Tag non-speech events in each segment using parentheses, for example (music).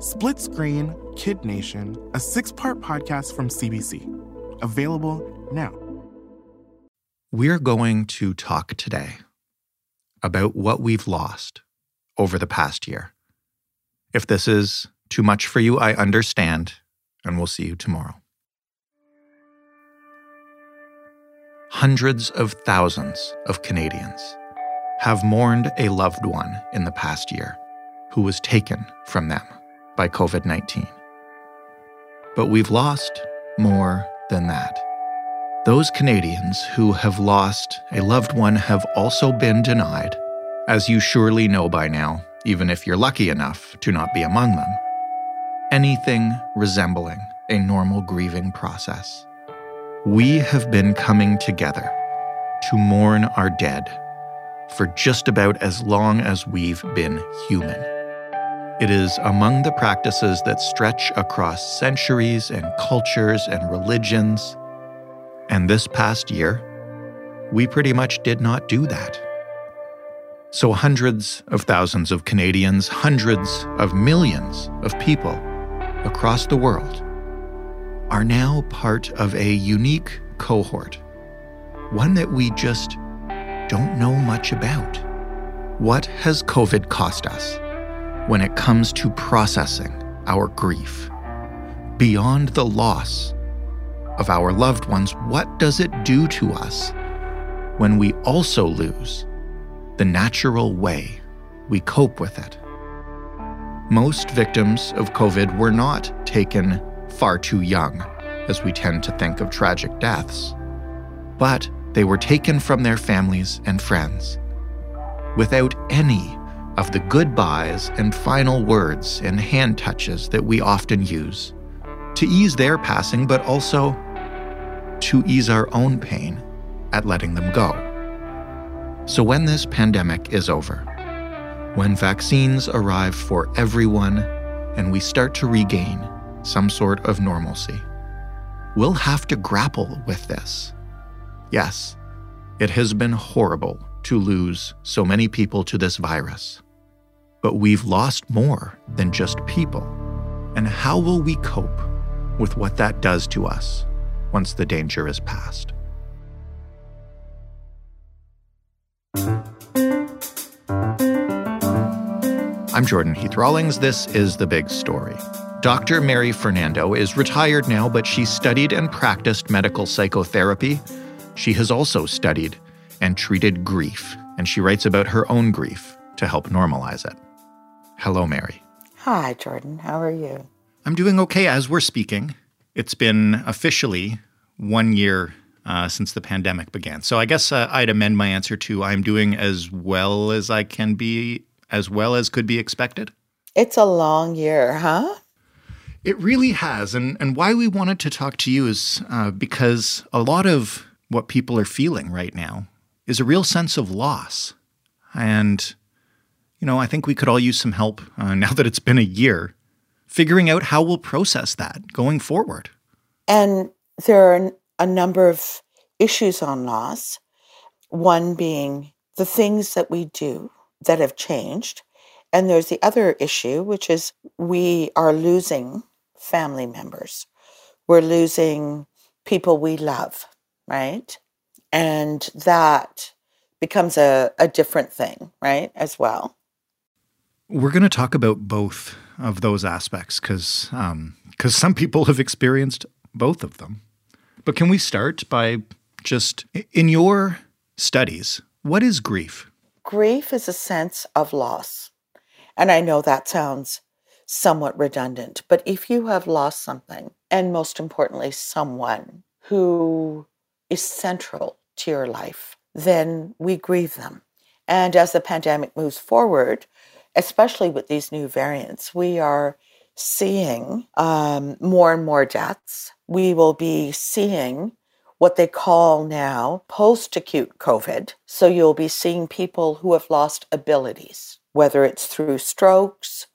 Split Screen Kid Nation, a six part podcast from CBC. Available now. We're going to talk today about what we've lost over the past year. If this is too much for you, I understand, and we'll see you tomorrow. Hundreds of thousands of Canadians have mourned a loved one in the past year who was taken from them by COVID 19. But we've lost more than that. Those Canadians who have lost a loved one have also been denied, as you surely know by now, even if you're lucky enough to not be among them, anything resembling a normal grieving process. We have been coming together to mourn our dead for just about as long as we've been human. It is among the practices that stretch across centuries and cultures and religions. And this past year, we pretty much did not do that. So, hundreds of thousands of Canadians, hundreds of millions of people across the world are now part of a unique cohort, one that we just don't know much about. What has COVID cost us? When it comes to processing our grief. Beyond the loss of our loved ones, what does it do to us when we also lose the natural way we cope with it? Most victims of COVID were not taken far too young, as we tend to think of tragic deaths, but they were taken from their families and friends without any of the goodbyes and final words and hand touches that we often use to ease their passing, but also to ease our own pain at letting them go. So, when this pandemic is over, when vaccines arrive for everyone and we start to regain some sort of normalcy, we'll have to grapple with this. Yes, it has been horrible to lose so many people to this virus. But we've lost more than just people. And how will we cope with what that does to us once the danger is past? I'm Jordan Heath Rawlings. This is The Big Story. Dr. Mary Fernando is retired now, but she studied and practiced medical psychotherapy. She has also studied and treated grief, and she writes about her own grief to help normalize it. Hello, Mary. Hi, Jordan. How are you? I'm doing okay as we're speaking. It's been officially one year uh, since the pandemic began. So I guess uh, I'd amend my answer to I'm doing as well as I can be, as well as could be expected. It's a long year, huh? It really has. And, and why we wanted to talk to you is uh, because a lot of what people are feeling right now is a real sense of loss. And you know, I think we could all use some help uh, (laughs) now that it's been a year figuring out how we'll process that going forward. And there are a number of issues on loss. One being the things that we do that have changed. And there's the other issue, which is we are losing family members. We're losing people we love, right? And that becomes a, a different thing, right, as well. We're going to talk about both of those aspects because um, cause some people have experienced both of them. But can we start by just in your studies, what is grief? Grief is a sense of loss. And I know that sounds somewhat redundant, but if you have lost something, and most importantly, someone who is central to your life, then we grieve them. And as the pandemic moves forward, especially with these new variants, we are seeing um, more and more deaths. We will be seeing what they call now post acute COVID. So you'll be seeing people who have lost abilities, whether it's through strokes,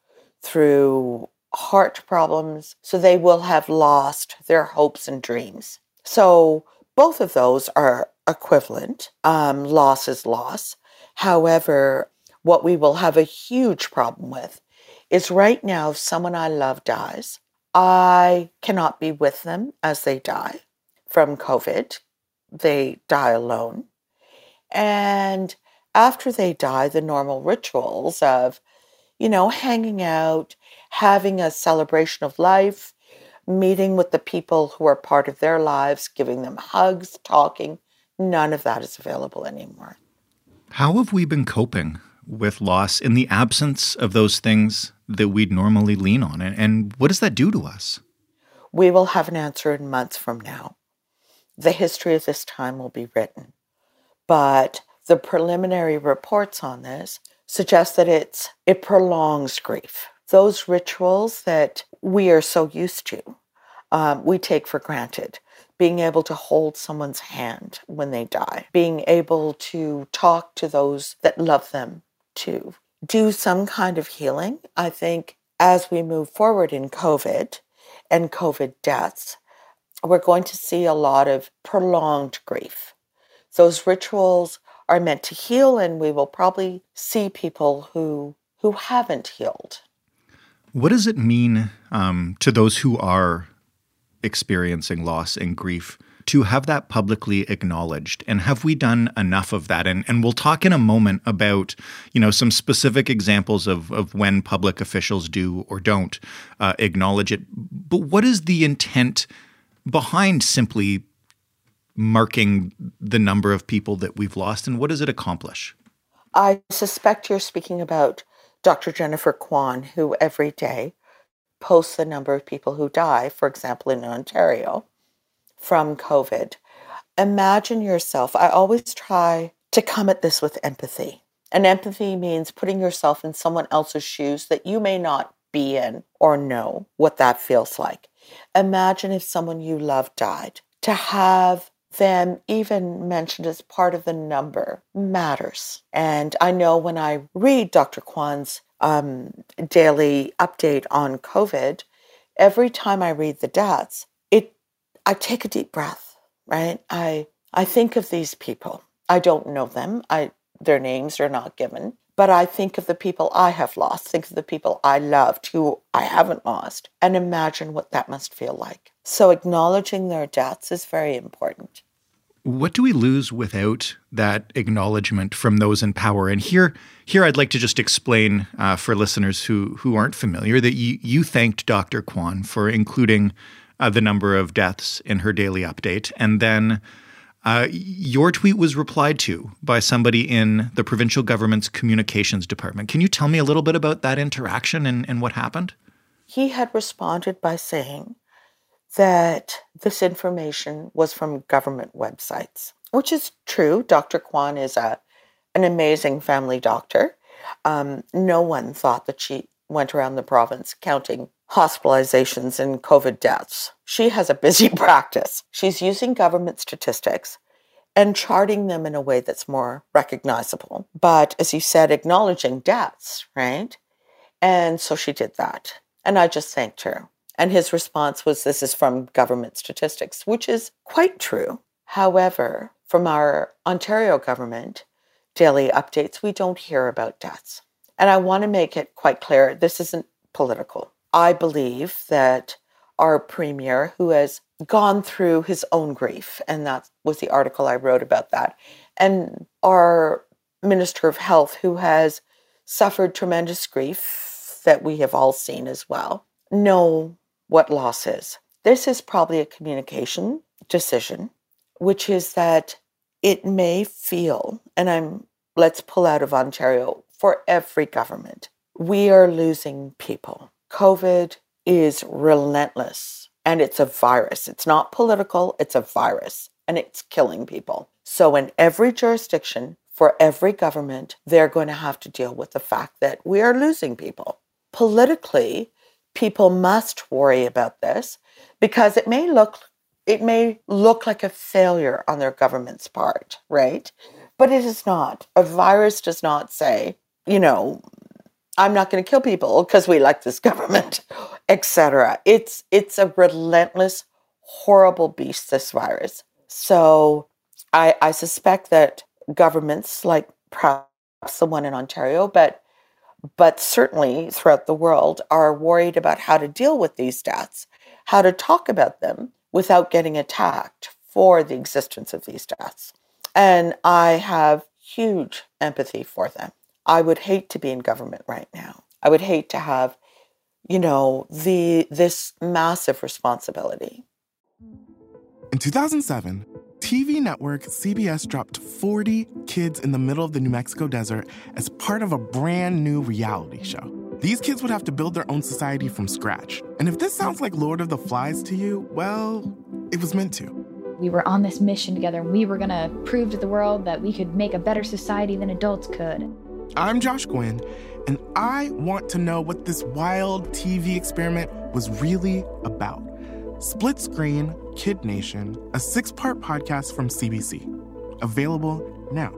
through heart problems. So they will have lost their hopes and dreams. So both of those are equivalent. Um, loss is loss. However, what we will have a huge problem with is right now, if someone I love dies, I cannot be with them as they die from COVID. They die alone. And after they die, the normal rituals of, you know, hanging out, having a celebration of life, meeting with the people who are part of their lives, giving them hugs, talking, none of that is available anymore. How have we been coping with loss in the absence of those things that we'd normally lean on? And, what does that do to us? We will have an answer in months from now the history of this time will be written. But the preliminary reports on this suggest that it's it prolongs grief. Those rituals that we are so used to, um, we take for granted. Being able to hold someone's hand when they die, being able to talk to those that love them, to do some kind of healing. I think as we move forward in COVID and COVID deaths, we're going to see a lot of prolonged grief. Those rituals are meant to heal, and we will probably see people who who haven't healed. What does it mean um, to those who are experiencing loss and grief to have that publicly acknowledged? And have we done enough of that? And, and we'll talk in a moment about, you know, some specific examples of, of when public officials do or don't uh, acknowledge it. But what is the intent behind simply marking the number of people that we've lost and what does it accomplish? I suspect you're speaking about Dr. Jennifer Kwan, who every day posts the number of people who die, for example, in Ontario from COVID. Imagine yourself, I always try to come at this with empathy. And empathy means putting yourself in someone else's shoes that you may not be in or know what that feels like. Imagine if someone you love died. To have them even mentioned as part of the number matters. And I know when I read Dr. Kwan's um, daily update on COVID, every time I read the deaths, I take a deep breath, right? I I think of these people. I don't know them. I their names are not given. But I think of the people I have lost, think of the people I loved who I haven't lost, and imagine what that must feel like. So acknowledging their deaths is very important. What do we lose without that acknowledgement from those in power? And here, here I'd like to just explain uh, for listeners who who aren't familiar that you you thanked Dr. Kwan for including uh, the number of deaths in her daily update, and then uh, your tweet was replied to by somebody in the provincial government's communications department. Can you tell me a little bit about that interaction and, and what happened? He had responded by saying that this information was from government websites, which is true. Dr. Kwan is a, an amazing family doctor. Um, no one thought that she went around the province counting hospitalizations and COVID deaths. She has a busy (laughs) practice. She's using government statistics and charting them in a way that's more recognizable. But as you said, acknowledging deaths, right? And so she did that. And I just thanked her. And his response was, This is from government statistics, which is quite true. However, from our Ontario government daily updates, we don't hear about deaths. And I want to make it quite clear this isn't political. I believe that our premier, who has gone through his own grief, and that was the article I wrote about that, and our minister of health, who has suffered tremendous grief that we have all seen as well, know what loss is. This is probably a communication decision, which is that it may feel, and I'm let's pull out of Ontario for every government. We are losing people. COVID is relentless and it's a virus. It's not political, it's a virus and it's killing people. So, in every jurisdiction, for every government, they're going to have to deal with the fact that we are losing people. Politically, people must worry about this because it may look it may look like a failure on their government's part, right? But it is not. A virus does not say, you know, I'm not going to kill people because we like this (laughs) government, etc. It's it's a relentless, horrible beast. This virus. So I, I suspect that governments, like perhaps the one in Ontario, but but certainly throughout the world, are worried about how to deal with these deaths, how to talk about them without getting attacked for the existence of these deaths. And I have huge empathy for them. I would hate to be in government right now. I would hate to have, you know, the this massive responsibility. In 2007, TV network CBS dropped 40 kids in the middle of the New Mexico desert as part of a brand new reality show. These kids would have to build their own society from scratch. And if this sounds like Lord of the Flies to you, well, it was meant to. We were on this mission together and we were going to prove to the world that we could make a better society than adults could. I'm Josh Gwynn, and I want to know what this wild TV experiment was really about. Split Screen Kid Nation, a six part podcast from CBC. Available now.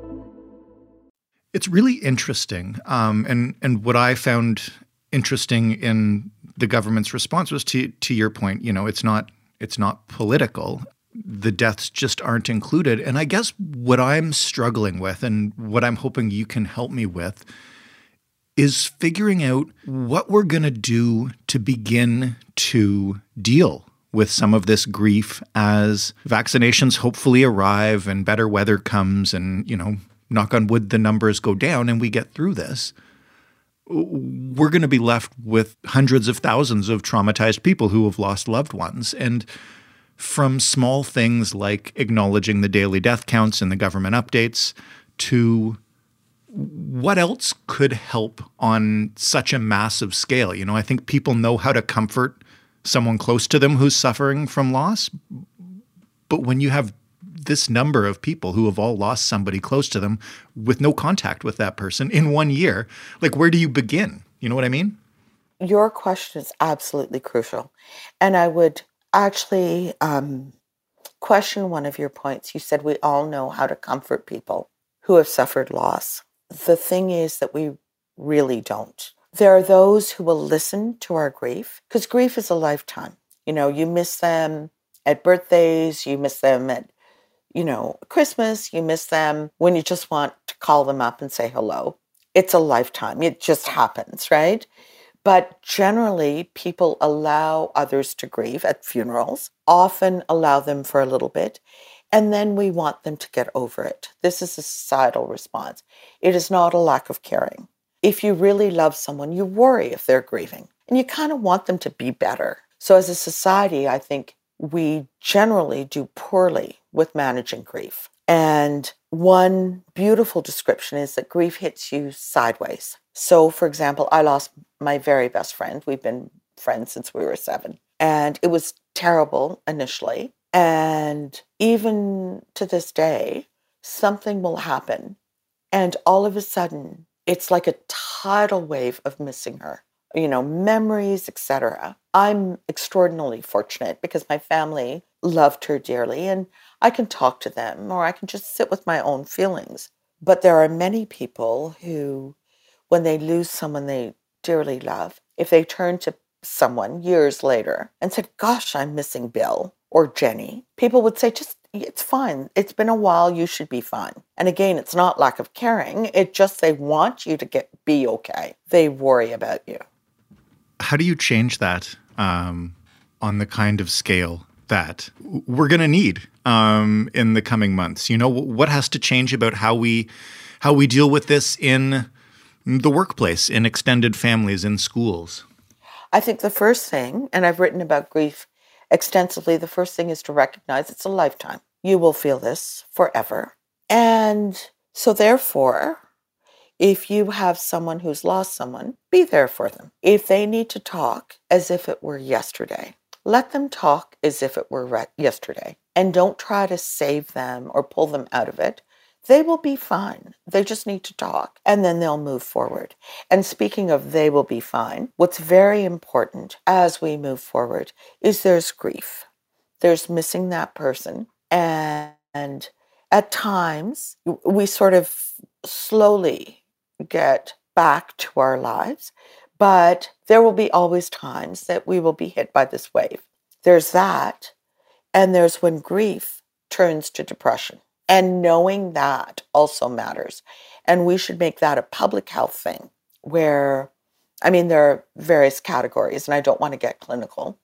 It's really interesting. Um, and, and what I found interesting in the government's response was to, to your point, you know, it's not, it's not political. The deaths just aren't included. And I guess what I'm struggling with and what I'm hoping you can help me with is figuring out what we're going to do to begin to deal with some of this grief as vaccinations hopefully arrive and better weather comes and, you know, knock on wood, the numbers go down and we get through this. We're going to be left with hundreds of thousands of traumatized people who have lost loved ones. And from small things like acknowledging the daily death counts and the government updates to what else could help on such a massive scale? You know, I think people know how to comfort someone close to them who's suffering from loss. But when you have this number of people who have all lost somebody close to them with no contact with that person in one year, like where do you begin? You know what I mean? Your question is absolutely crucial. And I would actually um, question one of your points. You said we all know how to comfort people who have suffered loss. The thing is that we really don't. There are those who will listen to our grief because grief is a lifetime. You know, you miss them at birthdays, you miss them at, you know, Christmas, you miss them when you just want to call them up and say hello. It's a lifetime. It just happens, right? But generally, people allow others to grieve at funerals, often allow them for a little bit, and then we want them to get over it. This is a societal response. It is not a lack of caring if you really love someone, you worry if they're grieving and you kind of want them to be better. So, as a society, I think we generally do poorly with managing grief. And one beautiful description is that grief hits you sideways. So, for example, I lost my very best friend. We've been friends since we were seven. And it was terrible initially. And even to this day, something will happen. And all of a sudden, it's like a tidal wave of missing her you know memories etc i'm extraordinarily fortunate because my family loved her dearly and i can talk to them or i can just sit with my own feelings but there are many people who when they lose someone they dearly love if they turn to someone years later and said gosh i'm missing bill or jenny people would say just it's fine. It's been a while. You should be fine. And again, it's not lack of caring. It just they want you to get be okay. They worry about you. How do you change that um, on the kind of scale that we're going to need um, in the coming months? You know, what has to change about how we how we deal with this in the workplace, in extended families, in schools? I think the first thing, and I've written about grief extensively, the first thing is to recognize it's a lifetime. You will feel this forever. And so, therefore, if you have someone who's lost someone, be there for them. If they need to talk as if it were yesterday, let them talk as if it were re- yesterday. And don't try to save them or pull them out of it. they will be fine. They just need to talk and then they'll move forward. And speaking of they will be fine, what's very important as we move forward is there's grief. There's missing that person. And, and at times we sort of slowly get back to our lives, but there will be always times that we will be hit by this wave. There's that. And there's when grief turns to depression. And knowing that also matters. And we should make that a public health thing where, I mean, there are various categories, and I don't want to get clinical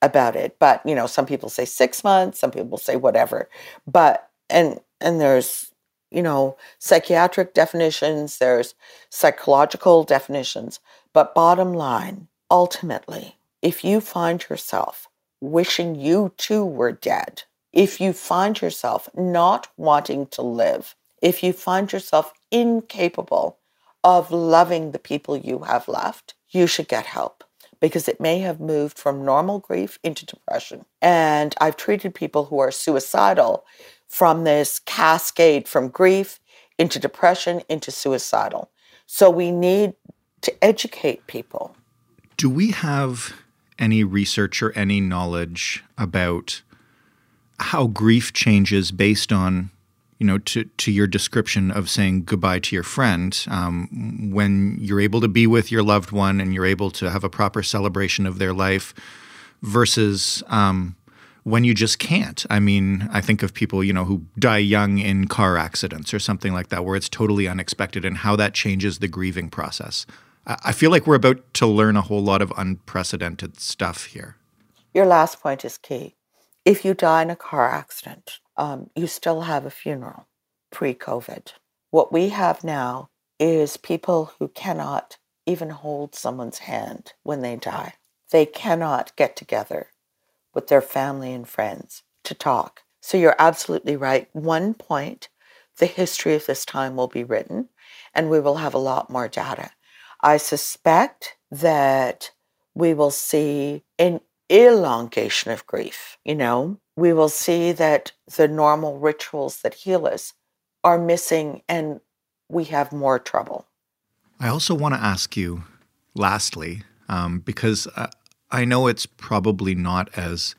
about it, but, you know, some people say six months, some people say whatever. But, and, and there's, you know, psychiatric definitions, there's psychological definitions. But bottom line, ultimately, if you find yourself wishing you too were dead, if you find yourself not wanting to live, if you find yourself incapable of loving the people you have left, you should get help because it may have moved from normal grief into depression. And I've treated people who are suicidal from this cascade from grief into depression into suicidal. So we need to educate people. Do we have any research or any knowledge about how grief changes based on you know to to your description of saying goodbye to your friend um, when you're able to be with your loved one and you're able to have a proper celebration of their life versus um, when you just can't. I mean, I think of people, you know, who die young in car accidents or something like that, where it's totally unexpected and how that changes the grieving process. I feel like we're about to learn a whole lot of unprecedented stuff here. Your last point is key if you die in a car accident, um, you still have a funeral pre COVID. What we have now is people who cannot even hold someone's hand when they die. They cannot get together with their family and friends to talk. So you're absolutely right. One point, the history of this time will be written, and we will have a lot more data. I suspect that we will see an elongation of grief. You know, we will see that the normal rituals that heal us are missing and we have more trouble. I also want to ask you, lastly, um, because uh, I know it's probably not as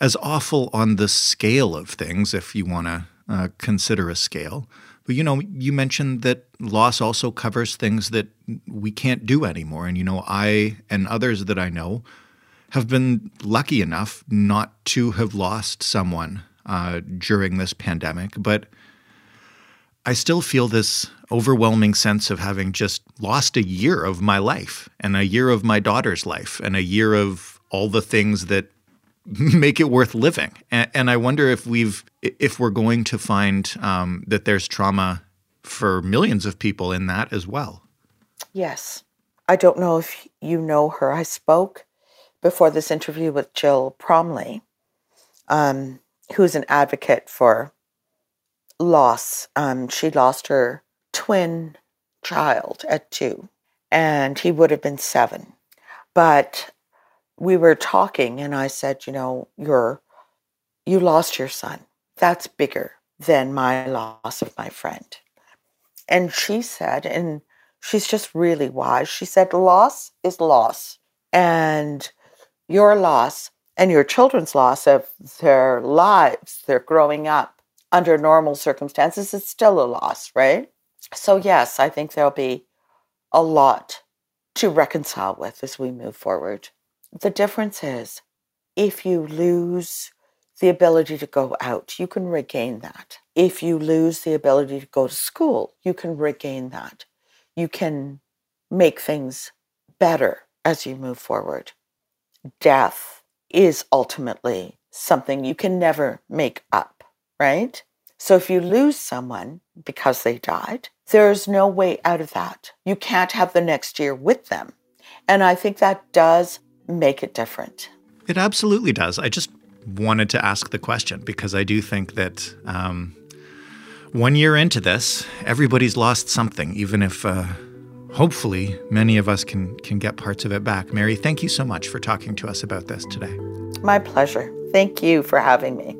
as awful on the scale of things, if you want to uh, consider a scale. But you know, you mentioned that loss also covers things that we can't do anymore, and you know, I and others that I know have been lucky enough not to have lost someone uh, during this pandemic, but I still feel this overwhelming sense of having just lost a year of my life and a year of my daughter's life and a year of all the things that (laughs) make it worth living. And, and I wonder if we've if we're going to find um, that there's trauma for millions of people in that as well. Yes, I don't know if you know her. I spoke before this interview with Jill Promley, um, who's an advocate for loss. Um, she lost her twin child at two, and he would have been seven. But we were talking, and I said, you know, you're you lost your son. That's bigger than my loss of my friend. And she said, and she's just really wise. She said, loss is loss. And your loss and your children's loss of their lives, their growing up under normal circumstances is still a loss, right? So, yes, I think there'll be a lot to reconcile with as we move forward. The difference is if you lose the ability to go out, you can regain that. If you lose the ability to go to school, you can regain that. You can make things better as you move forward death is ultimately something you can never make up, right? So if you lose someone because they died, there's no way out of that. You can't have the next year with them. And I think that does make it different. It absolutely does. I just wanted to ask the question because I do think that um, one year into this, everybody's lost something, even if. Uh, hopefully many of us can can get parts of it back. Mary, thank you so much for talking to us about this today. My pleasure. Thank you for having me.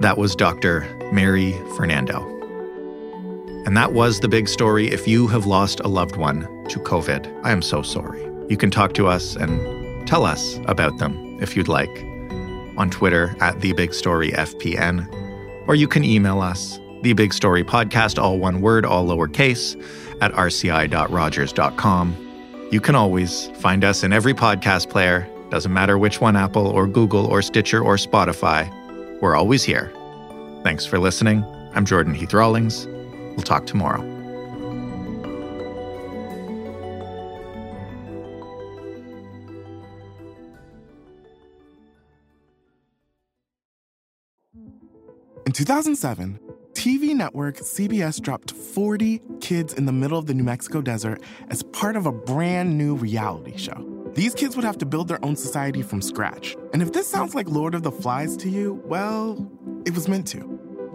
That was Dr. Mary Fernando. And that was the big story. If you have lost a loved one to COVID, I am so sorry. You can talk to us and tell us about them if you'd like on Twitter at The Big Story FPN, or you can email us, The Big Story Podcast, all one word, all lowercase, at rci.rogers.com. You can always find us in every podcast player, doesn't matter which one Apple or Google or Stitcher or Spotify. We're always here. Thanks for listening. I'm Jordan Heath Rawlings. We'll talk tomorrow. In 2007, TV network CBS dropped 40 kids in the middle of the New Mexico desert as part of a brand new reality show. These kids would have to build their own society from scratch. And if this sounds like Lord of the Flies to you, well, it was meant to.